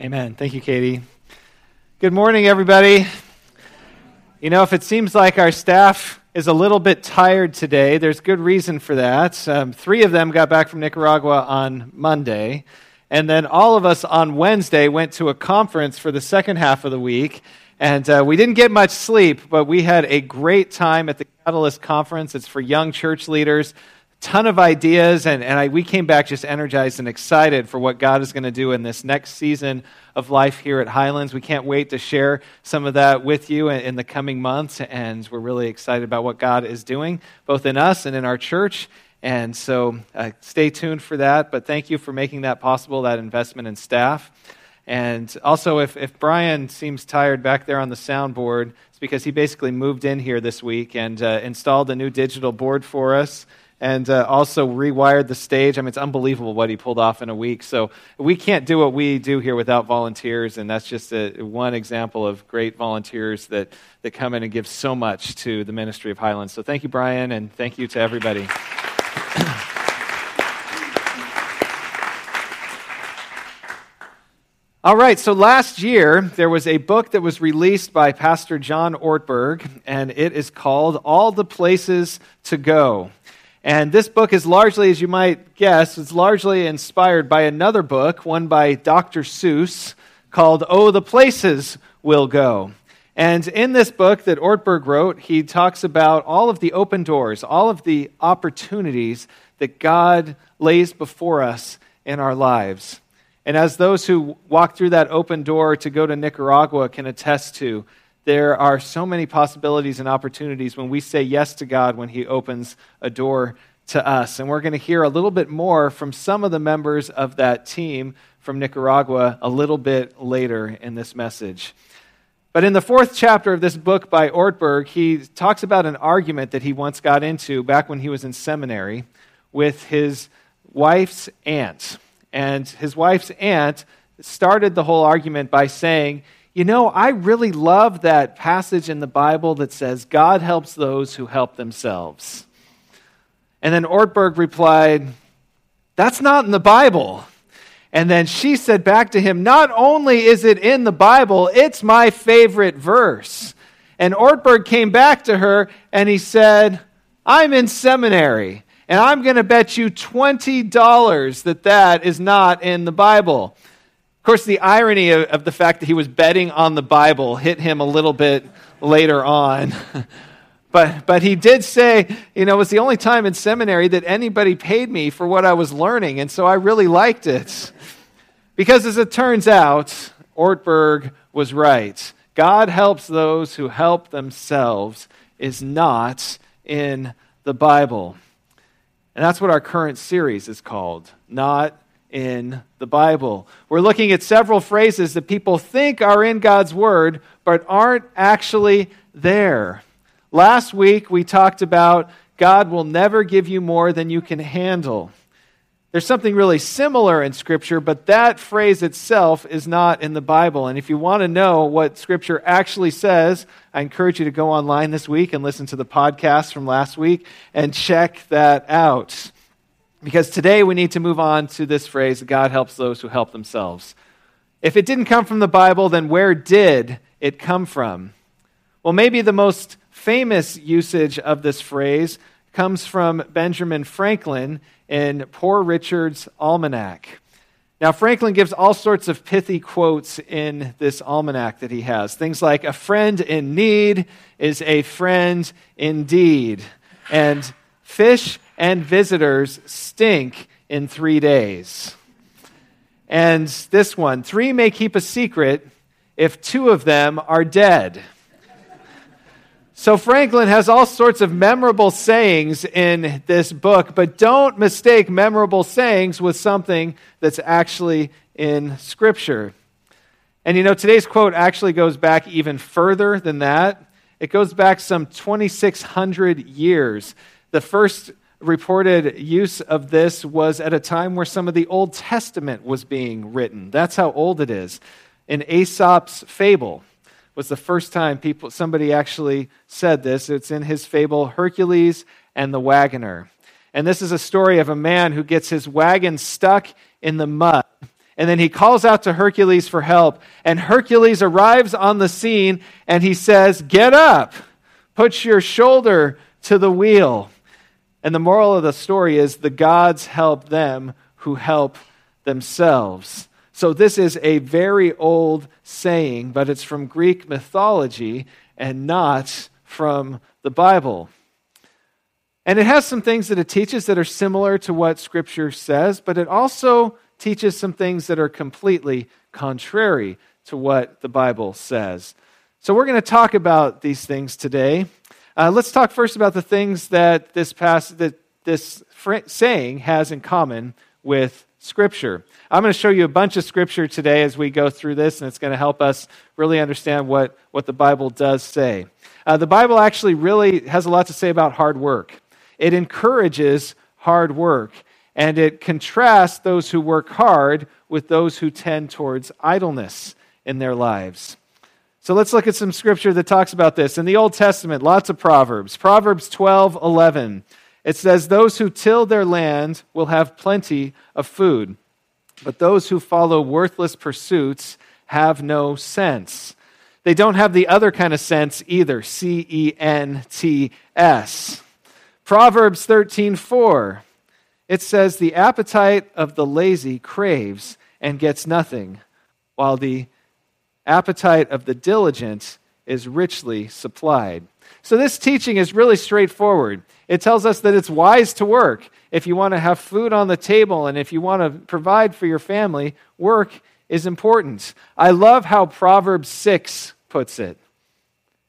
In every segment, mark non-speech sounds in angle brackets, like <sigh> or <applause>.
Amen. Thank you, Katie. Good morning, everybody. You know, if it seems like our staff is a little bit tired today, there's good reason for that. Um, three of them got back from Nicaragua on Monday, and then all of us on Wednesday went to a conference for the second half of the week. And uh, we didn't get much sleep, but we had a great time at the Catalyst Conference. It's for young church leaders ton of ideas, and, and I, we came back just energized and excited for what God is going to do in this next season of life here at Highlands. We can't wait to share some of that with you in, in the coming months, and we're really excited about what God is doing, both in us and in our church. And so uh, stay tuned for that, but thank you for making that possible, that investment in staff. And also, if, if Brian seems tired back there on the soundboard, it's because he basically moved in here this week and uh, installed a new digital board for us and uh, also rewired the stage. I mean, it's unbelievable what he pulled off in a week. So we can't do what we do here without volunteers, and that's just a, one example of great volunteers that, that come in and give so much to the ministry of Highlands. So thank you, Brian, and thank you to everybody. <clears throat> All right, so last year there was a book that was released by Pastor John Ortberg, and it is called All the Places to Go. And this book is largely, as you might guess, it's largely inspired by another book, one by Dr. Seuss, called Oh, the Places We'll Go. And in this book that Ortberg wrote, he talks about all of the open doors, all of the opportunities that God lays before us in our lives. And as those who walk through that open door to go to Nicaragua can attest to, there are so many possibilities and opportunities when we say yes to God when He opens a door to us. And we're going to hear a little bit more from some of the members of that team from Nicaragua a little bit later in this message. But in the fourth chapter of this book by Ortberg, he talks about an argument that he once got into back when he was in seminary with his wife's aunt. And his wife's aunt started the whole argument by saying, you know, I really love that passage in the Bible that says, God helps those who help themselves. And then Ortberg replied, That's not in the Bible. And then she said back to him, Not only is it in the Bible, it's my favorite verse. And Ortberg came back to her and he said, I'm in seminary, and I'm going to bet you $20 that that is not in the Bible. Of course, the irony of, of, the fact that he was betting on the Bible hit him a little bit later on. <laughs> but, but he did say, you know, it was the only time in seminary that anybody paid me for what I was learning, and so I really liked it. Because as it turns out, Ortberg was right. God helps those who help themselves is not in the Bible. And that's what our current series is called Not in the Bible. We're looking at several phrases that people think are in God's Word, but aren't actually there. Last week, we talked about God will never give you more than you can handle. There's something really similar in Scripture, but that phrase itself is not in the Bible. And if you want to know what Scripture actually says, I encourage you to go online this week and listen to the podcast from last week and check that out. Because today we need to move on to this phrase God helps those who help themselves. If it didn't come from the Bible, then where did it come from? Well, maybe the most famous usage of this phrase comes from Benjamin Franklin in Poor Richard's Almanac. Now, Franklin gives all sorts of pithy quotes in this almanac that he has. Things like, a friend in need is a friend indeed. And fish and visitors stink in three days. And this one three may keep a secret if two of them are dead. So, Franklin has all sorts of memorable sayings in this book, but don't mistake memorable sayings with something that's actually in Scripture. And you know, today's quote actually goes back even further than that. It goes back some 2,600 years. The first reported use of this was at a time where some of the Old Testament was being written. That's how old it is. In Aesop's fable was the first time people somebody actually said this. It's in his fable Hercules and the Wagoner. And this is a story of a man who gets his wagon stuck in the mud And then he calls out to Hercules for help. And Hercules arrives on the scene and he says, Get up, put your shoulder to the wheel. And the moral of the story is the gods help them who help themselves. So, this is a very old saying, but it's from Greek mythology and not from the Bible. And it has some things that it teaches that are similar to what Scripture says, but it also teaches some things that are completely contrary to what the Bible says. So we're going to talk about these things today. Uh, let's talk first about the things that this past, that this saying has in common with Scripture. I'm going to show you a bunch of Scripture today as we go through this, and it's going to help us really understand what, what the Bible does say. Uh, the Bible actually really has a lot to say about hard work. It encourages hard work, and it contrasts those who work hard with those who tend towards idleness in their lives. So let's look at some scripture that talks about this. In the Old Testament, lots of Proverbs. Proverbs 12 11. It says, Those who till their land will have plenty of food, but those who follow worthless pursuits have no sense. They don't have the other kind of sense either C E N T S. Proverbs 13 4. It says, The appetite of the lazy craves and gets nothing, while the appetite of the diligent is richly supplied. So, this teaching is really straightforward. It tells us that it's wise to work. If you want to have food on the table and if you want to provide for your family, work is important. I love how Proverbs 6 puts it.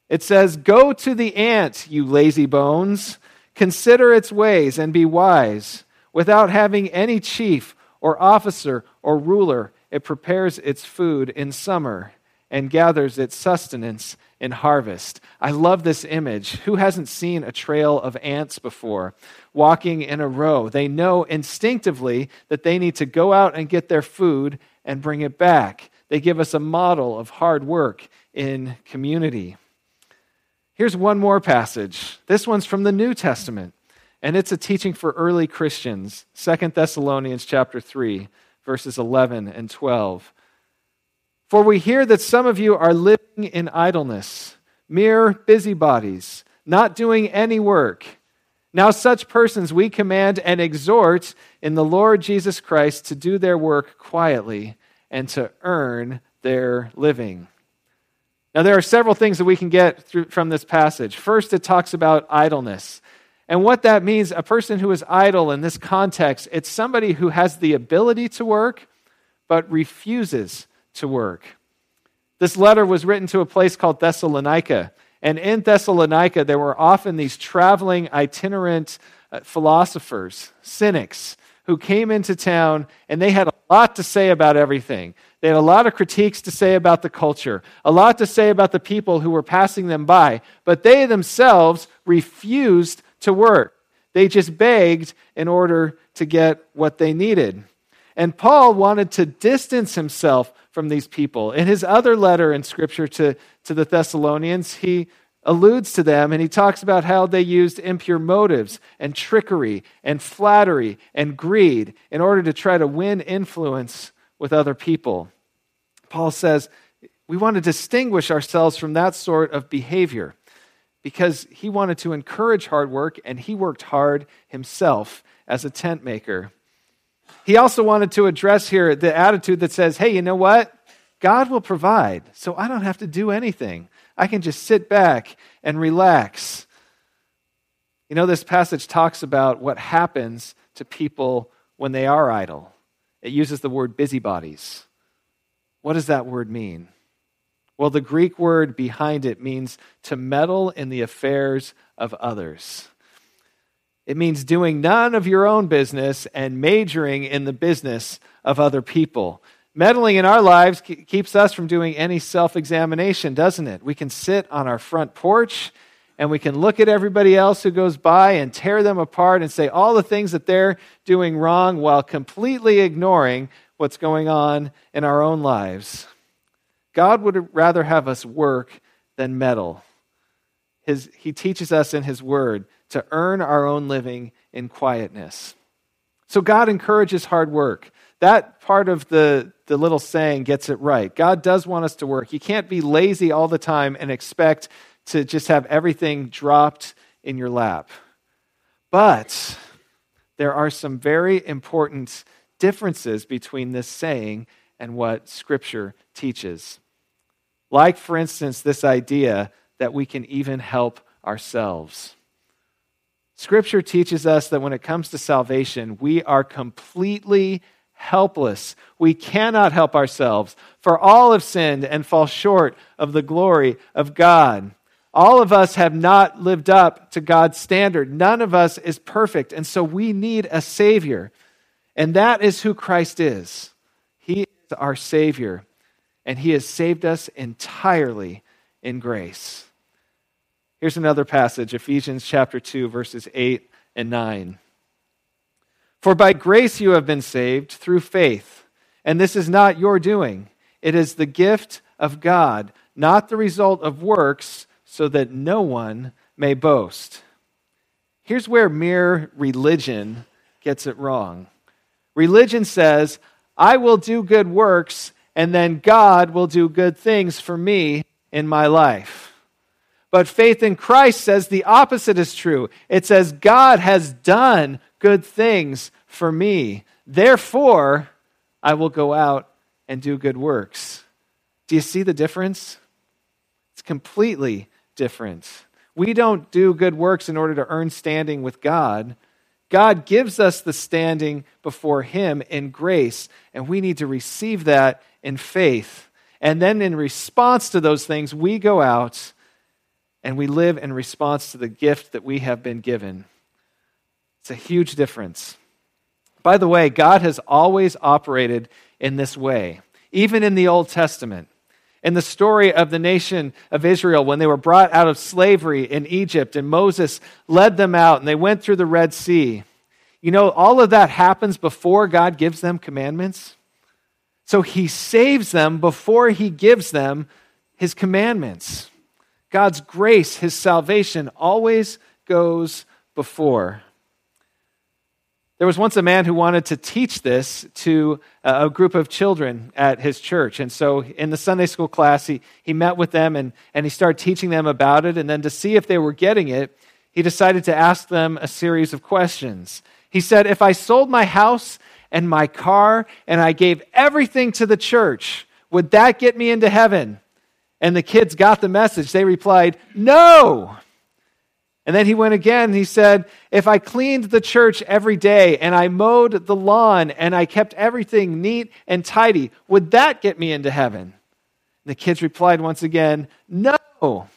It says, Go to the ant, you lazy bones, consider its ways and be wise. Without having any chief or officer or ruler, it prepares its food in summer and gathers its sustenance in harvest. I love this image. Who hasn't seen a trail of ants before walking in a row? They know instinctively that they need to go out and get their food and bring it back. They give us a model of hard work in community. Here's one more passage. This one's from the New Testament, and it's a teaching for early Christians. Second Thessalonians chapter 3, verses 11 and 12. For we hear that some of you are living in idleness, mere busybodies, not doing any work. Now, such persons we command and exhort in the Lord Jesus Christ to do their work quietly and to earn their living. Now, there are several things that we can get through, from this passage. First, it talks about idleness. And what that means, a person who is idle in this context, it's somebody who has the ability to work, but refuses to work. This letter was written to a place called Thessalonica. And in Thessalonica, there were often these traveling, itinerant uh, philosophers, cynics, who came into town and they had a lot to say about everything. They had a lot of critiques to say about the culture, a lot to say about the people who were passing them by, but they themselves refused to work. They just begged in order to get what they needed. And Paul wanted to distance himself from these people. In his other letter in Scripture to, to the Thessalonians, he alludes to them and he talks about how they used impure motives and trickery and flattery and greed in order to try to win influence with other people. Paul says, We want to distinguish ourselves from that sort of behavior because he wanted to encourage hard work and he worked hard himself as a tent maker. He also wanted to address here the attitude that says, hey, you know what? God will provide, so I don't have to do anything. I can just sit back and relax. You know, this passage talks about what happens to people when they are idle. It uses the word busybodies. What does that word mean? Well, the Greek word behind it means to meddle in the affairs of others. It means doing none of your own business and majoring in the business of other people. Meddling in our lives keeps us from doing any self examination, doesn't it? We can sit on our front porch and we can look at everybody else who goes by and tear them apart and say all the things that they're doing wrong while completely ignoring what's going on in our own lives. God would rather have us work than meddle. His, he teaches us in His Word to earn our own living in quietness. So God encourages hard work. that part of the, the little saying gets it right. God does want us to work. You can't be lazy all the time and expect to just have everything dropped in your lap. But there are some very important differences between this saying and what Scripture teaches. Like, for instance, this idea that we can even help ourselves. Scripture teaches us that when it comes to salvation, we are completely helpless. We cannot help ourselves, for all have sinned and fall short of the glory of God. All of us have not lived up to God's standard. None of us is perfect, and so we need a Savior. And that is who Christ is. He is our Savior, and He has saved us entirely in grace. Here's another passage Ephesians chapter 2, verses 8 and 9. For by grace you have been saved through faith, and this is not your doing, it is the gift of God, not the result of works, so that no one may boast. Here's where mere religion gets it wrong. Religion says, I will do good works, and then God will do good things for me in my life. But faith in Christ says the opposite is true. It says, God has done good things for me. Therefore, I will go out and do good works. Do you see the difference? It's completely different. We don't do good works in order to earn standing with God. God gives us the standing before Him in grace, and we need to receive that in faith. And then, in response to those things, we go out and we live in response to the gift that we have been given. It's a huge difference. By the way, God has always operated in this way, even in the Old Testament. In the story of the nation of Israel, when they were brought out of slavery in Egypt and Moses led them out and they went through the Red Sea, you know, all of that happens before God gives them commandments. So he saves them before he gives them his commandments. God's grace, his salvation, always goes before. There was once a man who wanted to teach this to uh, a group of children at his church. And so in the Sunday school class, he, he met with them and, and he started teaching them about it. And then to see if they were getting it, he decided to ask them a series of questions. He said, If I sold my house and my car and I gave everything to the church, would that get me into heaven? And the kids got the message. They replied, No. And then he went again. He said, If I cleaned the church every day and I mowed the lawn and I kept everything neat and tidy, would that get me into heaven? And the kids replied once again, No.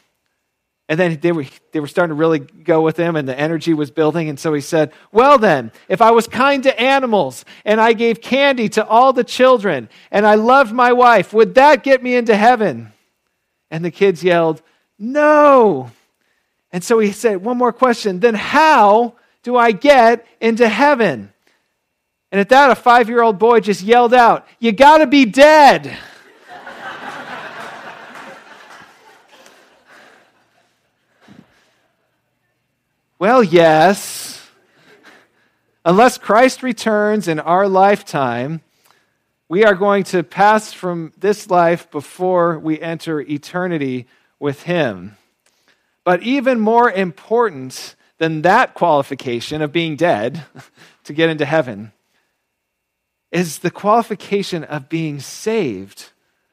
And then they were, they were starting to really go with him, and the energy was building. And so he said, Well, then, if I was kind to animals and I gave candy to all the children and I loved my wife, would that get me into heaven? And the kids yelled, No. And so he said, One more question. Then how do I get into heaven? And at that, a five year old boy just yelled out, You got to be dead. <laughs> well, yes. Unless Christ returns in our lifetime, we are going to pass from this life before we enter eternity with Him. But even more important than that qualification of being dead <laughs> to get into heaven is the qualification of being saved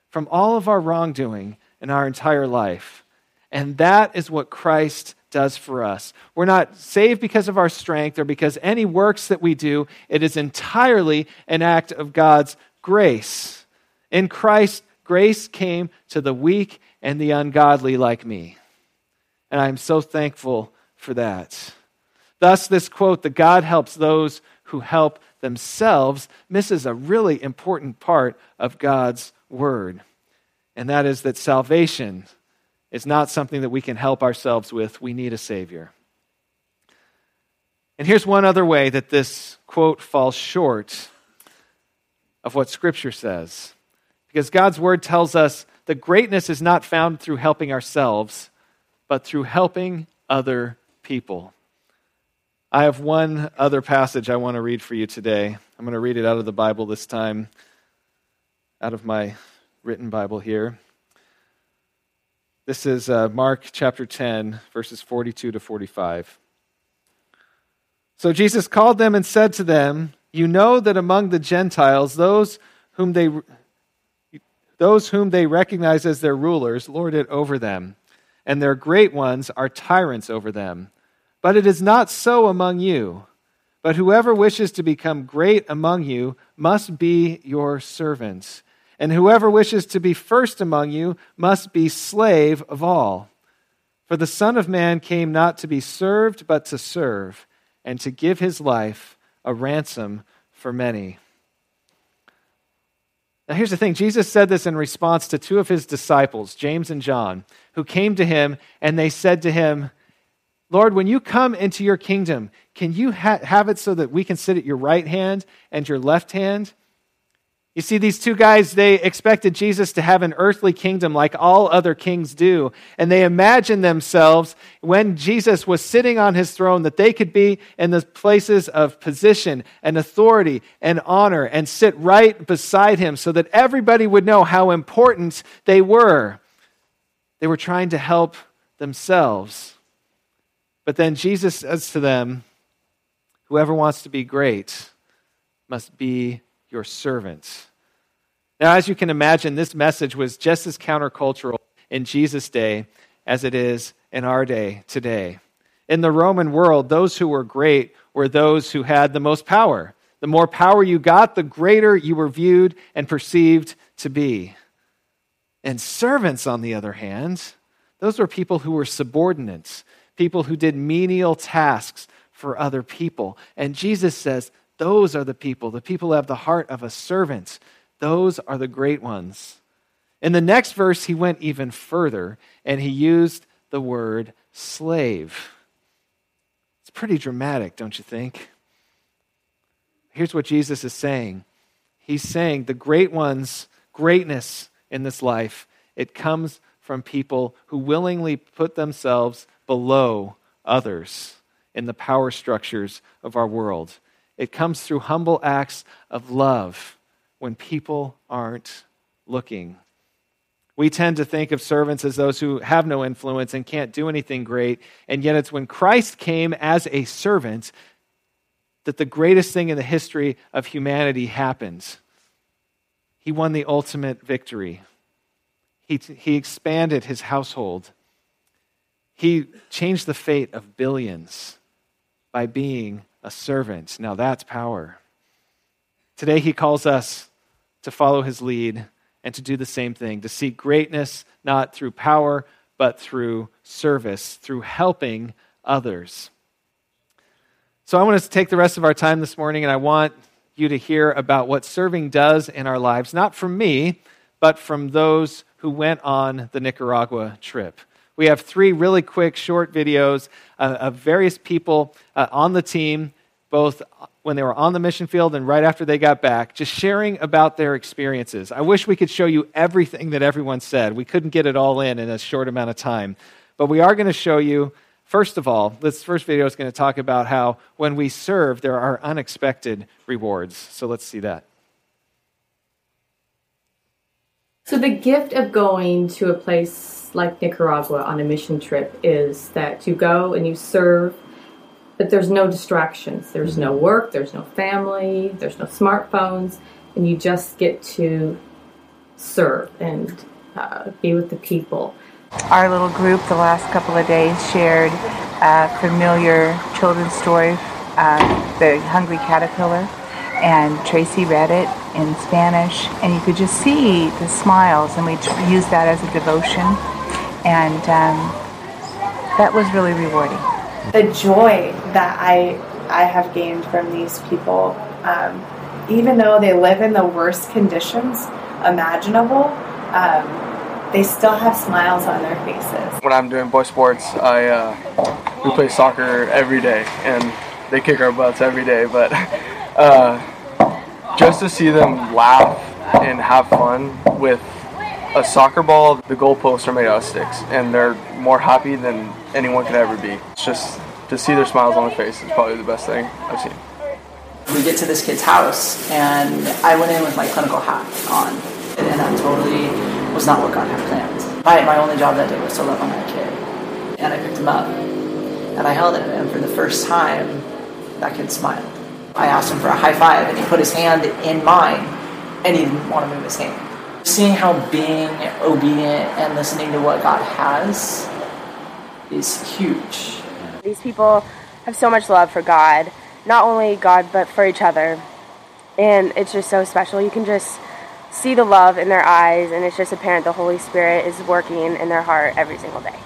from all of our wrongdoing in our entire life. And that is what Christ does for us. We're not saved because of our strength or because any works that we do, it is entirely an act of God's grace. In Christ, grace came to the weak and the ungodly like me. And I'm so thankful for that. Thus, this quote that God helps those who help themselves misses a really important part of God's word. And that is that salvation is not something that we can help ourselves with. We need a Savior. And here's one other way that this quote falls short of what Scripture says. Because God's word tells us that greatness is not found through helping ourselves, but through helping other people. I have one other passage I want to read for you today. I'm going to read it out of the Bible this time, out of my written Bible here. This is uh, Mark chapter 10, verses 42 to 45. So Jesus called them and said to them, You know that among the Gentiles, those whom they those whom they recognize as their rulers lord it over them, and their great ones are tyrants over them. But it is not so among you. But whoever wishes to become great among you must be your servant. And whoever wishes to be first among you must be slave of all. For the Son of Man came not to be served, but to serve, and to give his life a ransom for many. Now, here's the thing Jesus said this in response to two of his disciples, James and John, who came to him and they said to him, Lord, when you come into your kingdom, can you ha- have it so that we can sit at your right hand and your left hand? You see, these two guys, they expected Jesus to have an earthly kingdom like all other kings do. And they imagined themselves, when Jesus was sitting on his throne, that they could be in the places of position and authority and honor and sit right beside him so that everybody would know how important they were. They were trying to help themselves. But then Jesus says to them, Whoever wants to be great must be your servants. Now, as you can imagine, this message was just as countercultural in Jesus' day as it is in our day today. In the Roman world, those who were great were those who had the most power. The more power you got, the greater you were viewed and perceived to be. And servants, on the other hand, those were people who were subordinates, people who did menial tasks for other people. And Jesus says, those are the people, the people who have the heart of a servant. Those are the great ones. In the next verse, he went even further and he used the word slave. It's pretty dramatic, don't you think? Here's what Jesus is saying He's saying the great ones, greatness in this life, it comes from people who willingly put themselves below others in the power structures of our world. It comes through humble acts of love when people aren't looking. We tend to think of servants as those who have no influence and can't do anything great, and yet it's when Christ came as a servant that the greatest thing in the history of humanity happens. He won the ultimate victory. He, he expanded his household. He changed the fate of billions by being a servant. Now that's power. Today, he calls us to follow his lead and to do the same thing, to seek greatness not through power, but through service, through helping others. So, I want to take the rest of our time this morning, and I want you to hear about what serving does in our lives, not from me, but from those who went on the Nicaragua trip. We have three really quick, short videos uh, of various people uh, on the team, both when they were on the mission field and right after they got back, just sharing about their experiences. I wish we could show you everything that everyone said. We couldn't get it all in in a short amount of time. But we are going to show you, first of all, this first video is going to talk about how when we serve, there are unexpected rewards. So let's see that. So, the gift of going to a place like Nicaragua on a mission trip is that you go and you serve, but there's no distractions. There's no work, there's no family, there's no smartphones, and you just get to serve and uh, be with the people. Our little group, the last couple of days, shared a familiar children's story, uh, The Hungry Caterpillar and Tracy read it in Spanish, and you could just see the smiles, and we used that as a devotion and um, that was really rewarding. The joy that I I have gained from these people, um, even though they live in the worst conditions imaginable, um, they still have smiles on their faces. When I'm doing boy sports, I uh, we play soccer every day, and they kick our butts every day. But <laughs> uh, just to see them laugh and have fun with a soccer ball, the goalposts are made out of sticks, and they're more happy than anyone could ever be. It's just to see their smiles on their face is probably the best thing I've seen. We get to this kid's house, and I went in with my clinical hat on, and that totally was not what God had planned. My, my only job that day was to love on that kid. And I picked him up, and I held him, and for the first time, that kid smiled. I asked him for a high five, and he put his hand in mine, and he didn't want to move his hand. Seeing how being obedient and listening to what God has is huge. These people have so much love for God, not only God, but for each other. And it's just so special. You can just see the love in their eyes, and it's just apparent the Holy Spirit is working in their heart every single day.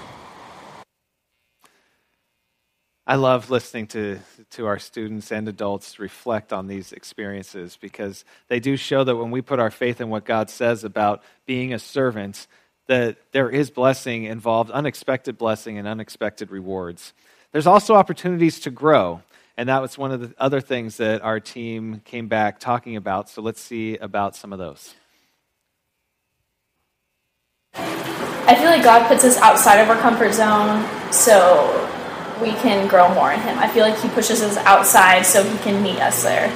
I love listening to, to our students and adults reflect on these experiences because they do show that when we put our faith in what God says about being a servant, that there is blessing involved, unexpected blessing and unexpected rewards. There's also opportunities to grow, and that was one of the other things that our team came back talking about. So let's see about some of those. I feel like God puts us outside of our comfort zone so we can grow more in Him. I feel like He pushes us outside so He can meet us there.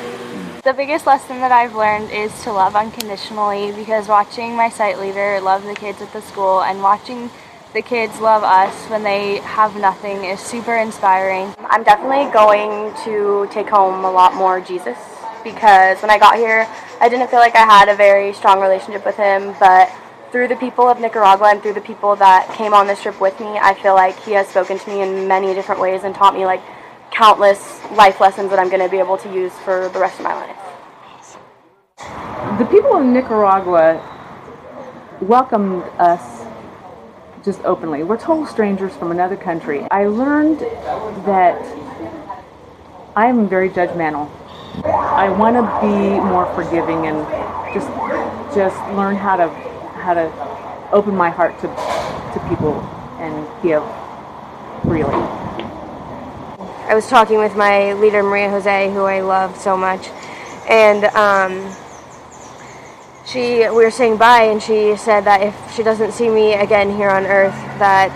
The biggest lesson that I've learned is to love unconditionally because watching my site leader love the kids at the school and watching the kids love us when they have nothing is super inspiring. I'm definitely going to take home a lot more Jesus because when I got here, I didn't feel like I had a very strong relationship with him, but through the people of Nicaragua and through the people that came on this trip with me, I feel like he has spoken to me in many different ways and taught me like countless life lessons that I'm going to be able to use for the rest of my life. The people of Nicaragua welcomed us just openly. We're total strangers from another country. I learned that I am very judgmental. I want to be more forgiving and just just learn how to how to open my heart to to people and give freely. I was talking with my leader, Maria Jose, who I love so much, and um, she we were saying bye, and she said that if she doesn't see me again here on earth, that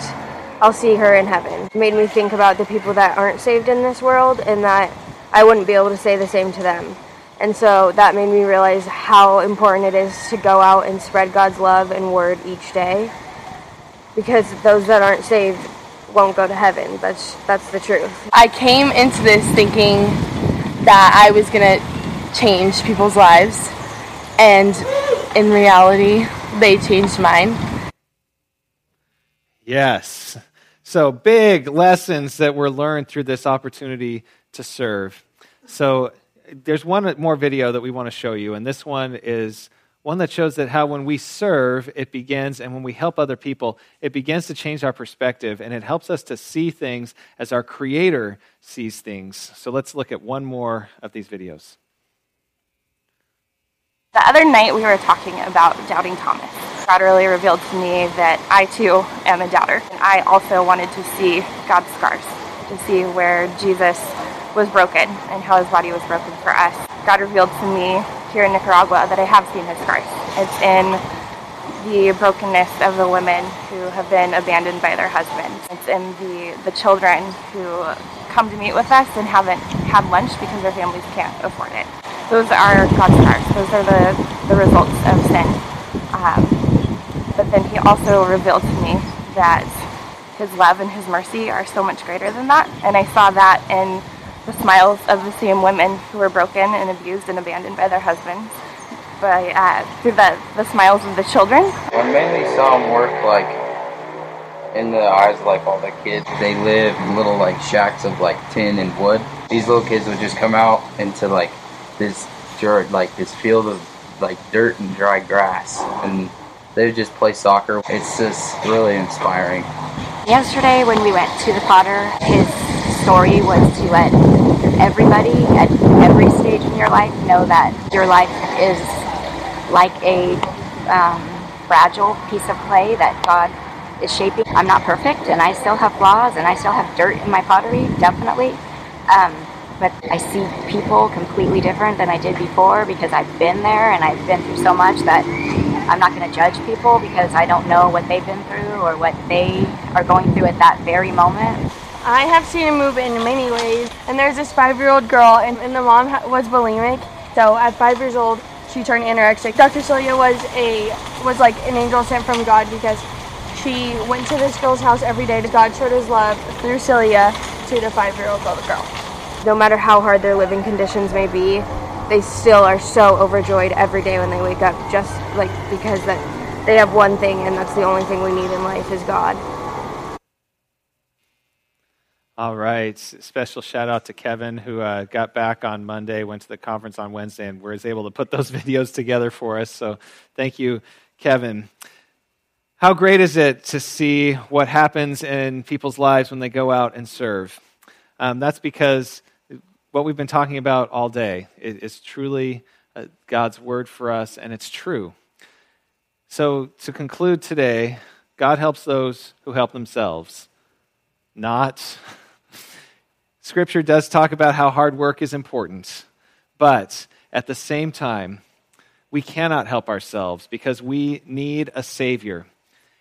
I'll see her in heaven. It made me think about the people that aren't saved in this world, and that I wouldn't be able to say the same to them. And so that made me realize how important it is to go out and spread God's love and word each day, because those that aren't saved won't go to heaven. That's that's the truth. I came into this thinking that I was going to change people's lives and in reality they changed mine. Yes. So big lessons that were learned through this opportunity to serve. So there's one more video that we want to show you and this one is one that shows that how when we serve, it begins, and when we help other people, it begins to change our perspective, and it helps us to see things as our Creator sees things. So let's look at one more of these videos. The other night we were talking about doubting Thomas. God really revealed to me that I too am a doubter. And I also wanted to see God's scars, to see where Jesus was broken and how his body was broken for us. God revealed to me here in Nicaragua that I have seen his scars. It's in the brokenness of the women who have been abandoned by their husbands. It's in the, the children who come to meet with us and haven't had lunch because their families can't afford it. Those are God's scars. Those are the, the results of sin. Um, but then he also revealed to me that his love and his mercy are so much greater than that. And I saw that in the smiles of the same women who were broken and abused and abandoned by their husbands, by uh, through the, the smiles of the children. I mainly saw them work like in the eyes of like all the kids. They live in little like shacks of like tin and wood. These little kids would just come out into like this dirt, like this field of like dirt and dry grass, and they would just play soccer. It's just really inspiring. Yesterday, when we went to the Potter, his story was to let everybody at every stage in your life know that your life is like a um, fragile piece of clay that God is shaping. I'm not perfect, and I still have flaws, and I still have dirt in my pottery, definitely. Um, but I see people completely different than I did before because I've been there and I've been through so much that I'm not going to judge people because I don't know what they've been through or what they are going through at that very moment. I have seen him move in many ways. And there's this five-year-old girl, and, and the mom was bulimic. So at five years old, she turned anorexic. Dr. Celia was a was like an angel sent from God because she went to this girl's house every day. To God showed His love through Celia to the five-year-old little girl. No matter how hard their living conditions may be, they still are so overjoyed every day when they wake up, just like because that they have one thing, and that's the only thing we need in life is God. All right. Special shout out to Kevin, who uh, got back on Monday, went to the conference on Wednesday, and was able to put those <laughs> videos together for us. So thank you, Kevin. How great is it to see what happens in people's lives when they go out and serve? Um, that's because what we've been talking about all day is truly uh, God's word for us, and it's true. So, to conclude today, God helps those who help themselves, not. Scripture does talk about how hard work is important, but at the same time, we cannot help ourselves because we need a Savior.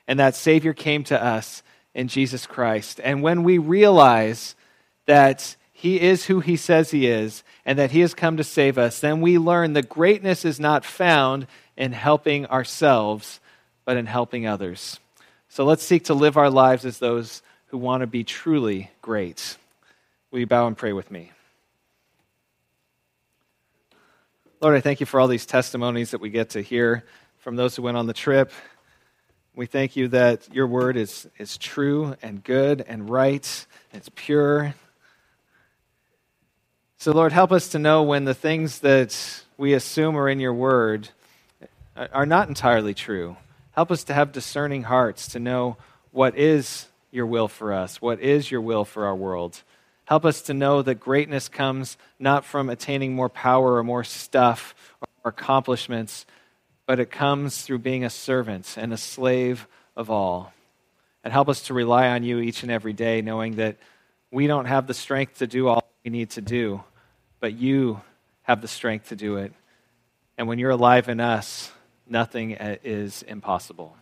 And that Savior came to us in Jesus Christ. And when we realize that He is who He says He is and that He has come to save us, then we learn that greatness is not found in helping ourselves, but in helping others. So let's seek to live our lives as those who want to be truly great. Will you bow and pray with me? Lord, I thank you for all these testimonies that we get to hear from those who went on the trip. We thank you that your word is, is true and good and right, it's pure. So, Lord, help us to know when the things that we assume are in your word are not entirely true. Help us to have discerning hearts to know what is your will for us, what is your will for our world. Help us to know that greatness comes not from attaining more power or more stuff or accomplishments, but it comes through being a servant and a slave of all. And help us to rely on you each and every day, knowing that we don't have the strength to do all we need to do, but you have the strength to do it. And when you're alive in us, nothing is impossible.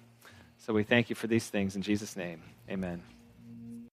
So we thank you for these things in Jesus' name. Amen.